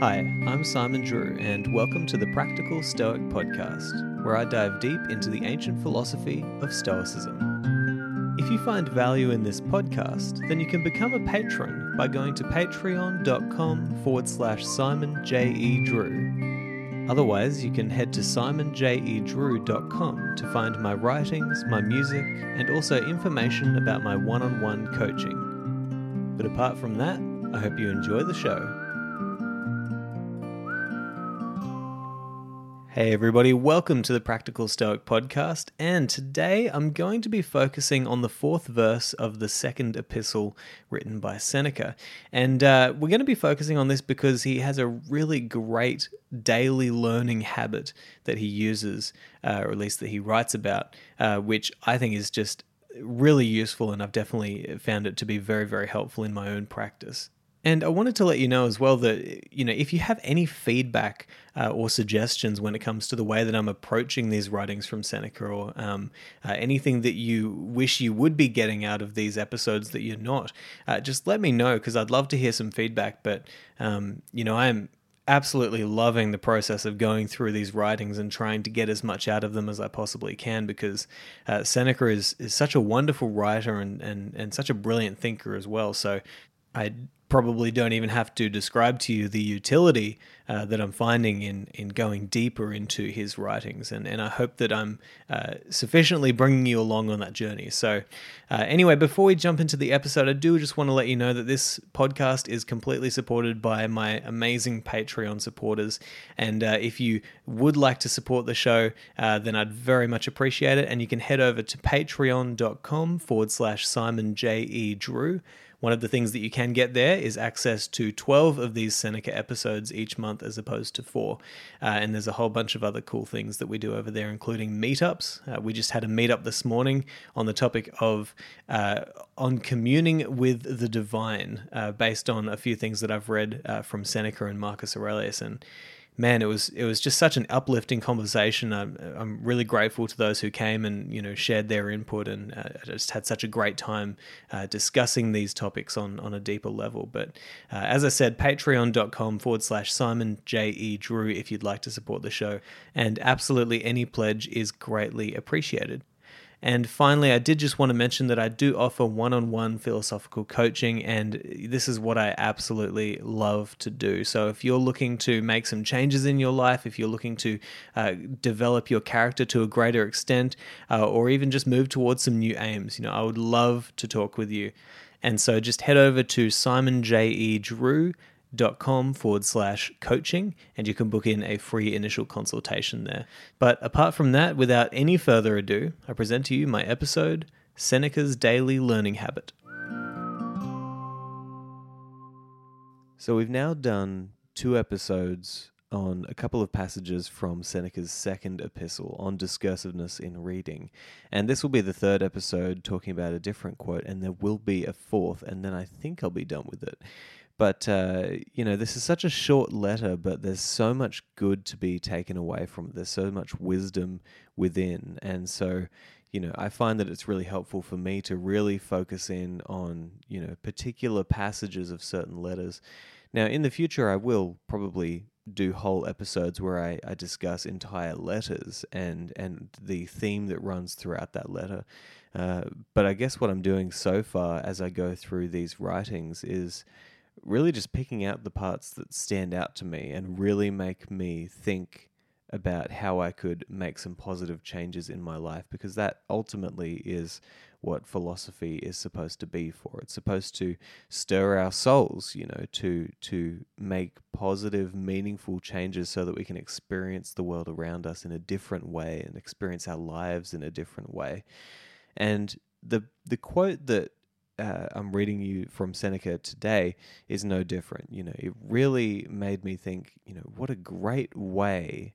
Hi, I'm Simon Drew, and welcome to the Practical Stoic Podcast, where I dive deep into the ancient philosophy of Stoicism. If you find value in this podcast, then you can become a patron by going to patreon.com forward slash Simon J. E. Drew. Otherwise, you can head to simonjedrew.com to find my writings, my music, and also information about my one on one coaching. But apart from that, I hope you enjoy the show. Hey, everybody, welcome to the Practical Stoic Podcast. And today I'm going to be focusing on the fourth verse of the second epistle written by Seneca. And uh, we're going to be focusing on this because he has a really great daily learning habit that he uses, uh, or at least that he writes about, uh, which I think is just really useful. And I've definitely found it to be very, very helpful in my own practice. And I wanted to let you know as well that, you know, if you have any feedback uh, or suggestions when it comes to the way that I'm approaching these writings from Seneca or um, uh, anything that you wish you would be getting out of these episodes that you're not, uh, just let me know because I'd love to hear some feedback. But, um, you know, I'm absolutely loving the process of going through these writings and trying to get as much out of them as I possibly can because uh, Seneca is, is such a wonderful writer and, and, and such a brilliant thinker as well. So I probably don't even have to describe to you the utility uh, that I'm finding in in going deeper into his writings, and and I hope that I'm uh, sufficiently bringing you along on that journey. So, uh, anyway, before we jump into the episode, I do just want to let you know that this podcast is completely supported by my amazing Patreon supporters, and uh, if you would like to support the show, uh, then I'd very much appreciate it. And you can head over to patreon.com forward slash Simon J E Drew. One of the things that you can get there is access to 12 of these Seneca episodes each month as opposed to four. Uh, and there's a whole bunch of other cool things that we do over there, including meetups. Uh, we just had a meetup this morning on the topic of uh, on communing with the divine, uh, based on a few things that I've read uh, from Seneca and Marcus Aurelius. And man, it was it was just such an uplifting conversation. I'm, I'm really grateful to those who came and you know shared their input, and uh, I just had such a great time uh, discussing these topics on on a deeper level. But uh, as I said, Patreon.com forward slash Simon J E Drew if you'd like to support the show, and absolutely any pledge is greatly appreciated. And finally, I did just want to mention that I do offer one on one philosophical coaching, and this is what I absolutely love to do. So, if you're looking to make some changes in your life, if you're looking to uh, develop your character to a greater extent, uh, or even just move towards some new aims, you know, I would love to talk with you. And so, just head over to Simon J E Drew dot com forward slash coaching and you can book in a free initial consultation there. But apart from that, without any further ado, I present to you my episode Seneca's Daily Learning Habit. So we've now done two episodes on a couple of passages from Seneca's second epistle on discursiveness in reading. And this will be the third episode talking about a different quote, and there will be a fourth, and then I think I'll be done with it. But, uh, you know, this is such a short letter, but there's so much good to be taken away from it. There's so much wisdom within. And so, you know, I find that it's really helpful for me to really focus in on, you know, particular passages of certain letters. Now, in the future, I will probably do whole episodes where I, I discuss entire letters and and the theme that runs throughout that letter. Uh, but I guess what I'm doing so far as I go through these writings is really just picking out the parts that stand out to me and really make me think about how I could make some positive changes in my life because that ultimately is what philosophy is supposed to be for. It's supposed to stir our souls, you know, to to make positive, meaningful changes so that we can experience the world around us in a different way and experience our lives in a different way. And the the quote that uh, I'm reading you from Seneca today is no different. You know, it really made me think, you know, what a great way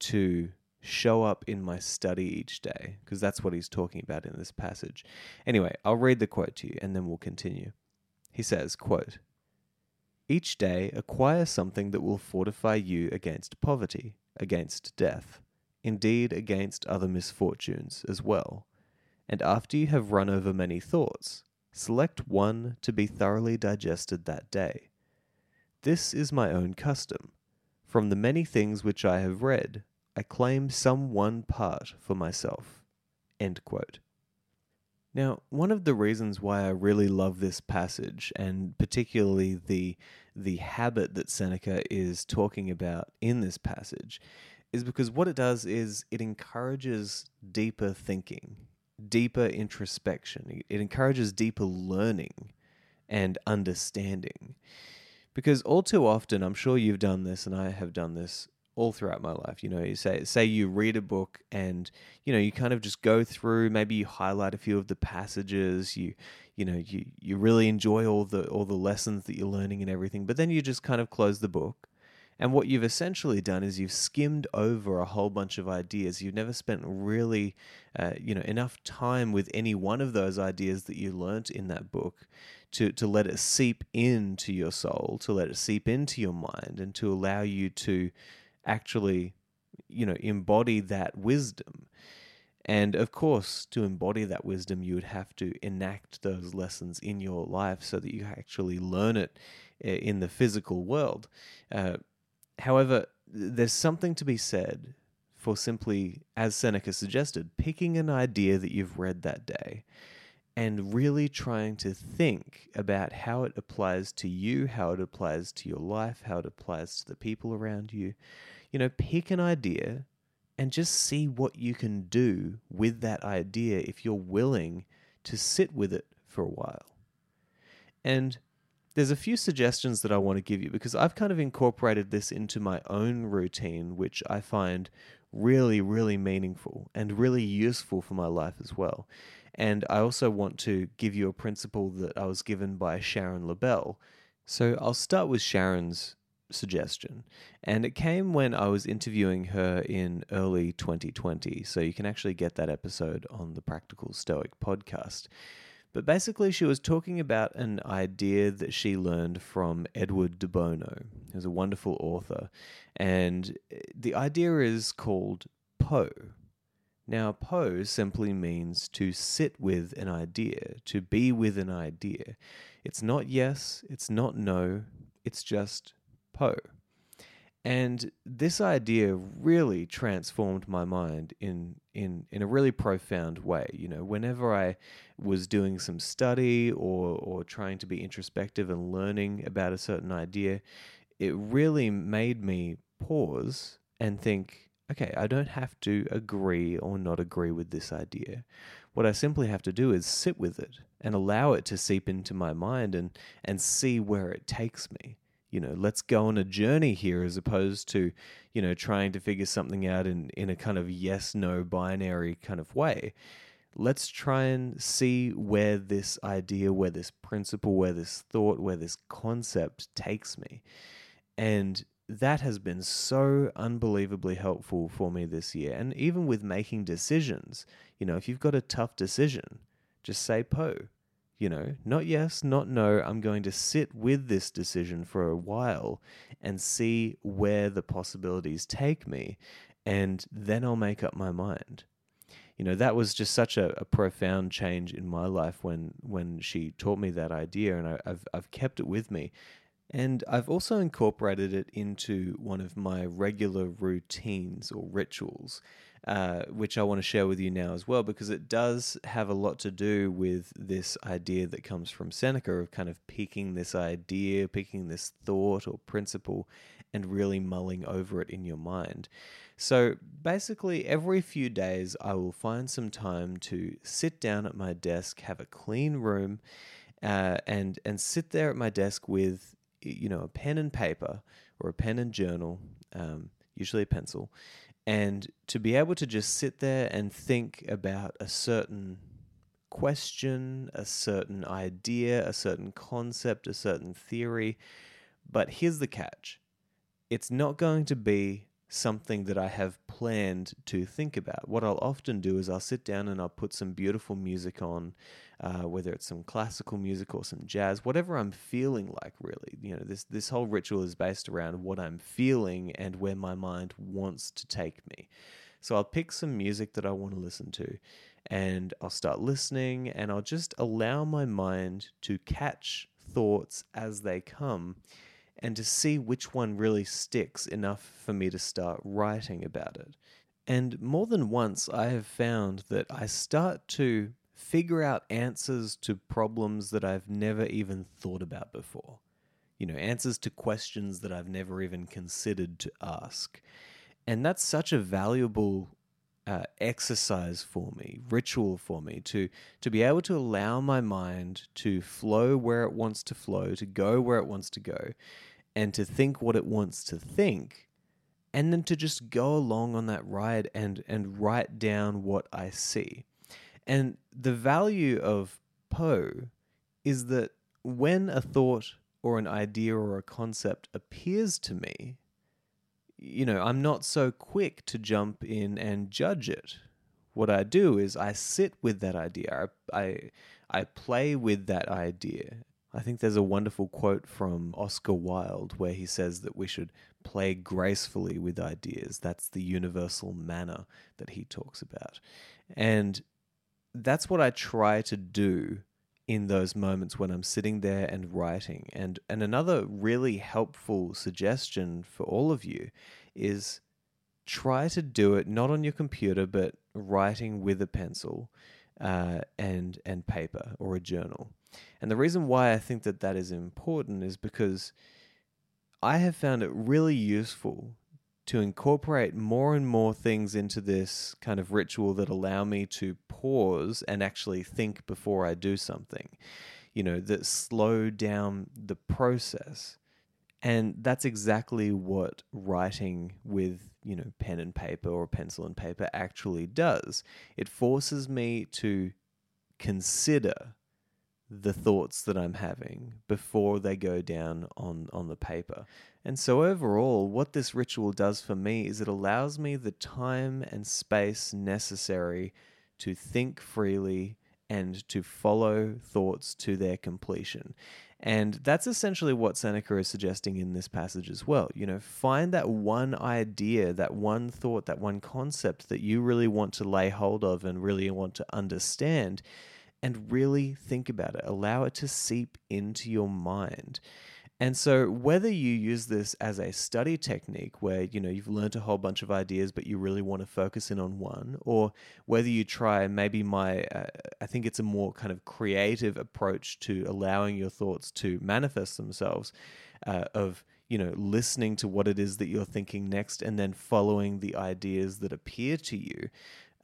to show up in my study each day, because that's what he's talking about in this passage. Anyway, I'll read the quote to you and then we'll continue. He says, quote, Each day acquire something that will fortify you against poverty, against death, indeed against other misfortunes as well. And after you have run over many thoughts, Select one to be thoroughly digested that day. This is my own custom. From the many things which I have read, I claim some one part for myself. Now, one of the reasons why I really love this passage, and particularly the the habit that Seneca is talking about in this passage, is because what it does is it encourages deeper thinking, deeper introspection. It encourages deeper learning and understanding. Because all too often, I'm sure you've done this, and I have done this all throughout my life. You know, you say say you read a book and you know you kind of just go through. Maybe you highlight a few of the passages. You you know you you really enjoy all the all the lessons that you're learning and everything. But then you just kind of close the book. And what you've essentially done is you've skimmed over a whole bunch of ideas. You've never spent really, uh, you know, enough time with any one of those ideas that you learnt in that book to, to let it seep into your soul, to let it seep into your mind, and to allow you to actually, you know, embody that wisdom. And of course, to embody that wisdom, you would have to enact those lessons in your life so that you actually learn it eh, in the physical world. Uh, however, there's something to be said for simply, as Seneca suggested, picking an idea that you've read that day and really trying to think about how it applies to you, how it applies to your life, how it applies to the people around you. You know, pick an idea and just see what you can do with that idea if you're willing to sit with it for a while. And there's a few suggestions that I want to give you because I've kind of incorporated this into my own routine, which I find really, really meaningful and really useful for my life as well. And I also want to give you a principle that I was given by Sharon Lebell. So I'll start with Sharon's suggestion. And it came when I was interviewing her in early 2020. So you can actually get that episode on the Practical Stoic podcast. But basically, she was talking about an idea that she learned from Edward de Bono, who's a wonderful author. And eh, the idea is called Po. Now, Po simply means to sit with an idea, to be with an idea. It's not yes, it's not no, it's just Po. And this idea really transformed my mind in, in, in a really profound way. You know, whenever I was doing some study or, or trying to be introspective and learning about a certain idea, it really made me pause and think, okay, I don't have to agree or not agree with this idea. What I simply have to do is sit with it and allow it to seep into my mind and, and see where it takes me you know, let's go on a journey here as opposed to, you know, trying to figure something out in, in a kind of yes no binary kind of way. Let's try and see where this idea, where this principle, where this thought, where this concept takes me. And that has been so unbelievably helpful for me this year. And even with making decisions, you know, if you've got a tough decision, just say Po you know, not yes, not no. I'm going to sit with this decision for a while and see where the possibilities take me, and then I'll make up my mind. You know, that was just such a, a profound change in my life when when she taught me that idea, and I, I've I've kept it with me. And I've also incorporated it into one of my regular routines or rituals, uh, which I want to share with you now as well, because it does have a lot to do with this idea that comes from Seneca of kind of picking this idea, picking this thought or principle, and really mulling over it in your mind. So basically, every few days, I will find some time to sit down at my desk, have a clean room. Uh, and and sit there at my desk with you know, a pen and paper or a pen and journal, um, usually a pencil, and to be able to just sit there and think about a certain question, a certain idea, a certain concept, a certain theory. But here's the catch it's not going to be something that I have planned to think about. What I'll often do is I'll sit down and I'll put some beautiful music on, uh, whether it's some classical music or some jazz, whatever I'm feeling like. Really, you know, this this whole ritual is based around what I'm feeling and where my mind wants to take me. So I'll pick some music that I want to listen to, and I'll start listening, and I'll just allow my mind to catch thoughts as they come and to see which one really sticks enough for me to start writing about it. And more than once, I have found that I start to figure out answers to problems that I've never even thought about before. You know, answers to questions that I've never even considered to ask. And that's such a valuable uh, exercise for me, ritual for me, to to be able to allow my mind to flow where it wants to flow, to go where it wants to go, and to think what it wants to think, and then to just go along on that ride and and write down what I see. And the value of Po is that when a thought or an idea or a concept appears to me, you know, I'm not so quick to jump in and judge it. What I do is I sit with that idea. I, I, I play with that idea. I think there's a wonderful quote from Oscar Wilde where he says that we should play gracefully with ideas. That's the universal manner that he talks about. And that's what I try to do in those moments when I'm sitting there and writing. And and another really helpful suggestion for all of you is try to do it not on your computer but writing with a pencil uh, and and paper or a journal. And the reason why I think that that is important is because I have found it really useful to incorporate more and more things into this kind of ritual that allow me to pause and actually think before I do something, you know, that slow down the process. And that's exactly what writing with, you know, pen and paper or pencil and paper actually does. It forces me to consider the thoughts that I'm having before they go down on, on the paper. And so, overall, what this ritual does for me is it allows me the time and space necessary to think freely and to follow thoughts to their completion. And that's essentially what Seneca is suggesting in this passage as well. You know, find that one idea, that one thought, that one concept that you really want to lay hold of and really want to understand and really think about it. Allow it to seep into your mind. And so whether you use this as a study technique where you know you've learned a whole bunch of ideas but you really want to focus in on one or whether you try maybe my uh, I think it's a more kind of creative approach to allowing your thoughts to manifest themselves uh, of you know listening to what it is that you're thinking next and then following the ideas that appear to you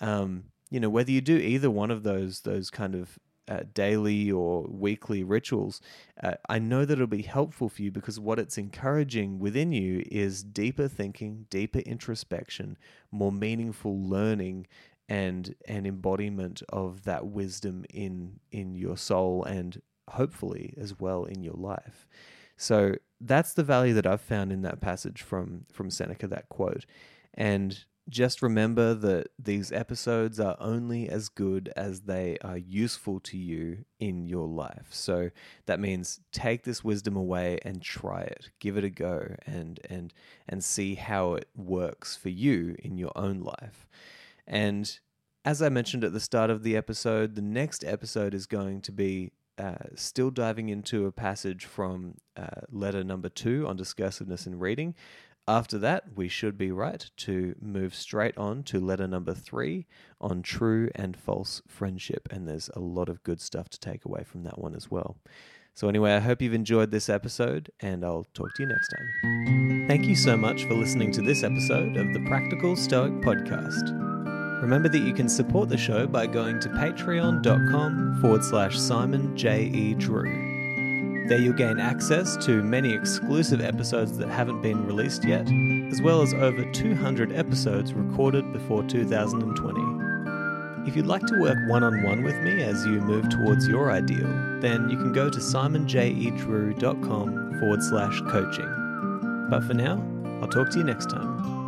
um, you know whether you do either one of those those kind of uh, daily or weekly rituals, uh, I know that it'll be helpful for you because what it's encouraging within you is deeper thinking, deeper introspection, more meaningful learning, and an embodiment of that wisdom in in your soul and hopefully as well in your life. So that's the value that I've found in that passage from from Seneca, that quote, and just remember that these episodes are only as good as they are useful to you in your life. So that means take this wisdom away and try it. Give it a go and and and see how it works for you in your own life. And as I mentioned at the start of the episode, the next episode is going to be uh, still diving into a passage from uh, letter number two on discursiveness in reading. After that, we should be right to move straight on to letter number three on true and false friendship. And there's a lot of good stuff to take away from that one as well. So, anyway, I hope you've enjoyed this episode, and I'll talk to you next time. Thank you so much for listening to this episode of the Practical Stoic Podcast. Remember that you can support the show by going to patreon.com forward slash Simon J. E. Drew. There you'll gain access to many exclusive episodes that haven't been released yet, as well as over 200 episodes recorded before 2020. If you'd like to work one on one with me as you move towards your ideal, then you can go to simonjedrew.com forward slash coaching. But for now, I'll talk to you next time.